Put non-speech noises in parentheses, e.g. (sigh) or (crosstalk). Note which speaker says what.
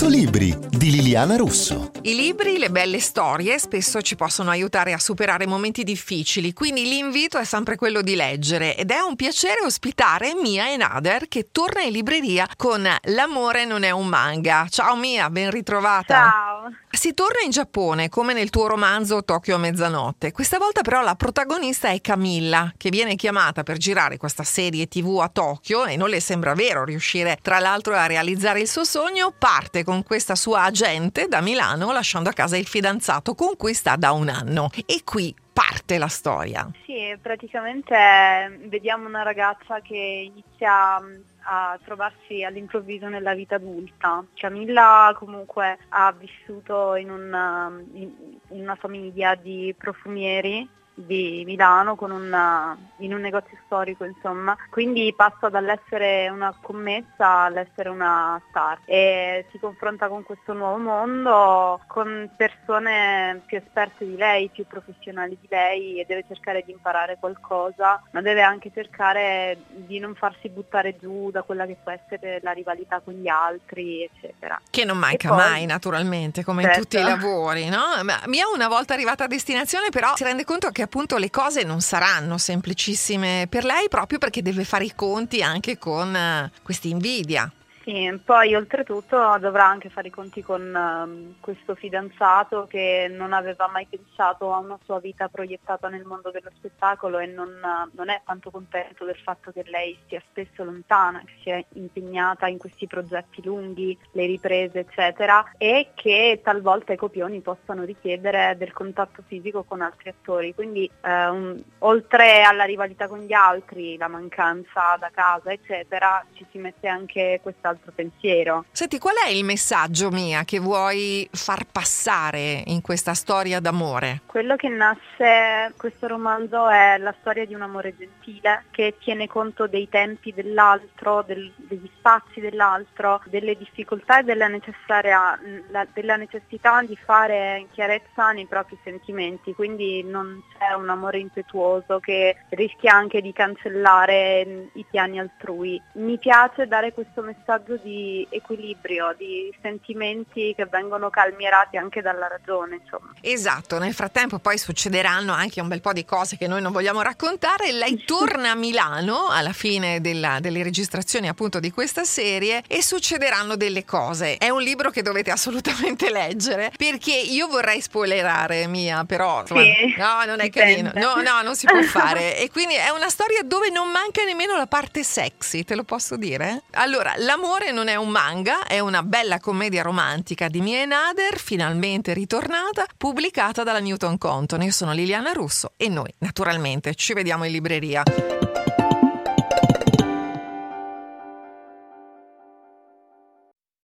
Speaker 1: 100 libri di Liliana Russo.
Speaker 2: I libri, le belle storie spesso ci possono aiutare a superare momenti difficili, quindi l'invito è sempre quello di leggere ed è un piacere ospitare Mia e Nader che torna in libreria con L'amore non è un manga. Ciao Mia, ben ritrovata.
Speaker 3: Ciao.
Speaker 2: Si torna in Giappone come nel tuo romanzo Tokyo a mezzanotte. Questa volta però la protagonista è Camilla, che viene chiamata per girare questa serie TV a Tokyo e non le sembra vero riuscire tra l'altro a realizzare il suo sogno, parte con questa sua agente da Milano lasciando a casa il fidanzato con cui sta da un anno. E qui parte la storia.
Speaker 3: Sì, praticamente vediamo una ragazza che inizia a trovarsi all'improvviso nella vita adulta. Camilla comunque ha vissuto in una, in una famiglia di profumieri di Milano una, in un negozio storico insomma, quindi passa dall'essere una commessa all'essere una star e si confronta con questo nuovo mondo con persone più esperte di lei, più professionali di lei e deve cercare di imparare qualcosa, ma deve anche cercare di non farsi buttare giù da quella che può essere la rivalità con gli altri, eccetera.
Speaker 2: Che non manca poi, mai naturalmente, come certo. in tutti i certo. lavori, no? Ma Mia una volta arrivata a destinazione però si rende conto che appunto le cose non saranno semplicissime per lei proprio perché deve fare i conti anche con uh, questa invidia.
Speaker 3: Sì, poi oltretutto dovrà anche fare i conti con um, questo fidanzato che non aveva mai pensato a una sua vita proiettata nel mondo dello spettacolo e non, non, è tanto contento del fatto che lei sia spesso lontana, che sia impegnata in questi progetti lunghi, le riprese eccetera e che talvolta i copioni possano richiedere del contatto fisico con altri attori. Quindi um, oltre alla rivalità con gli altri, la mancanza da casa eccetera, ci si mette anche quest'altro altro pensiero.
Speaker 2: Senti, qual è il messaggio mia che vuoi far passare in questa storia d'amore?
Speaker 3: Quello che nasce questo romanzo è la storia di un amore gentile che tiene conto dei tempi dell'altro, del, degli spazi dell'altro, delle difficoltà e della, la, della necessità di fare chiarezza nei propri sentimenti, quindi non c'è un amore impetuoso che rischia anche di cancellare i piani altrui. Mi piace dare questo messaggio messaggio di equilibrio, di sentimenti che vengono calmierati anche dalla ragione. Insomma.
Speaker 2: Esatto, nel frattempo poi succederanno anche un bel po' di cose che noi non vogliamo raccontare. Lei (laughs) torna a Milano alla fine della, delle registrazioni appunto di questa serie e succederanno delle cose. È un libro che dovete assolutamente (laughs) leggere perché io vorrei spoilerare Mia, però insomma,
Speaker 3: sì,
Speaker 2: no, non è carino. No, no, non si può (laughs) fare. e quindi è una storia dove non manca nemmeno la parte sexy, te lo posso dire? Allora, l'amore L'amore non è un manga, è una bella commedia romantica di Mie Nader, finalmente ritornata, pubblicata dalla Newton Compton. Io sono Liliana Russo e noi, naturalmente, ci vediamo in libreria.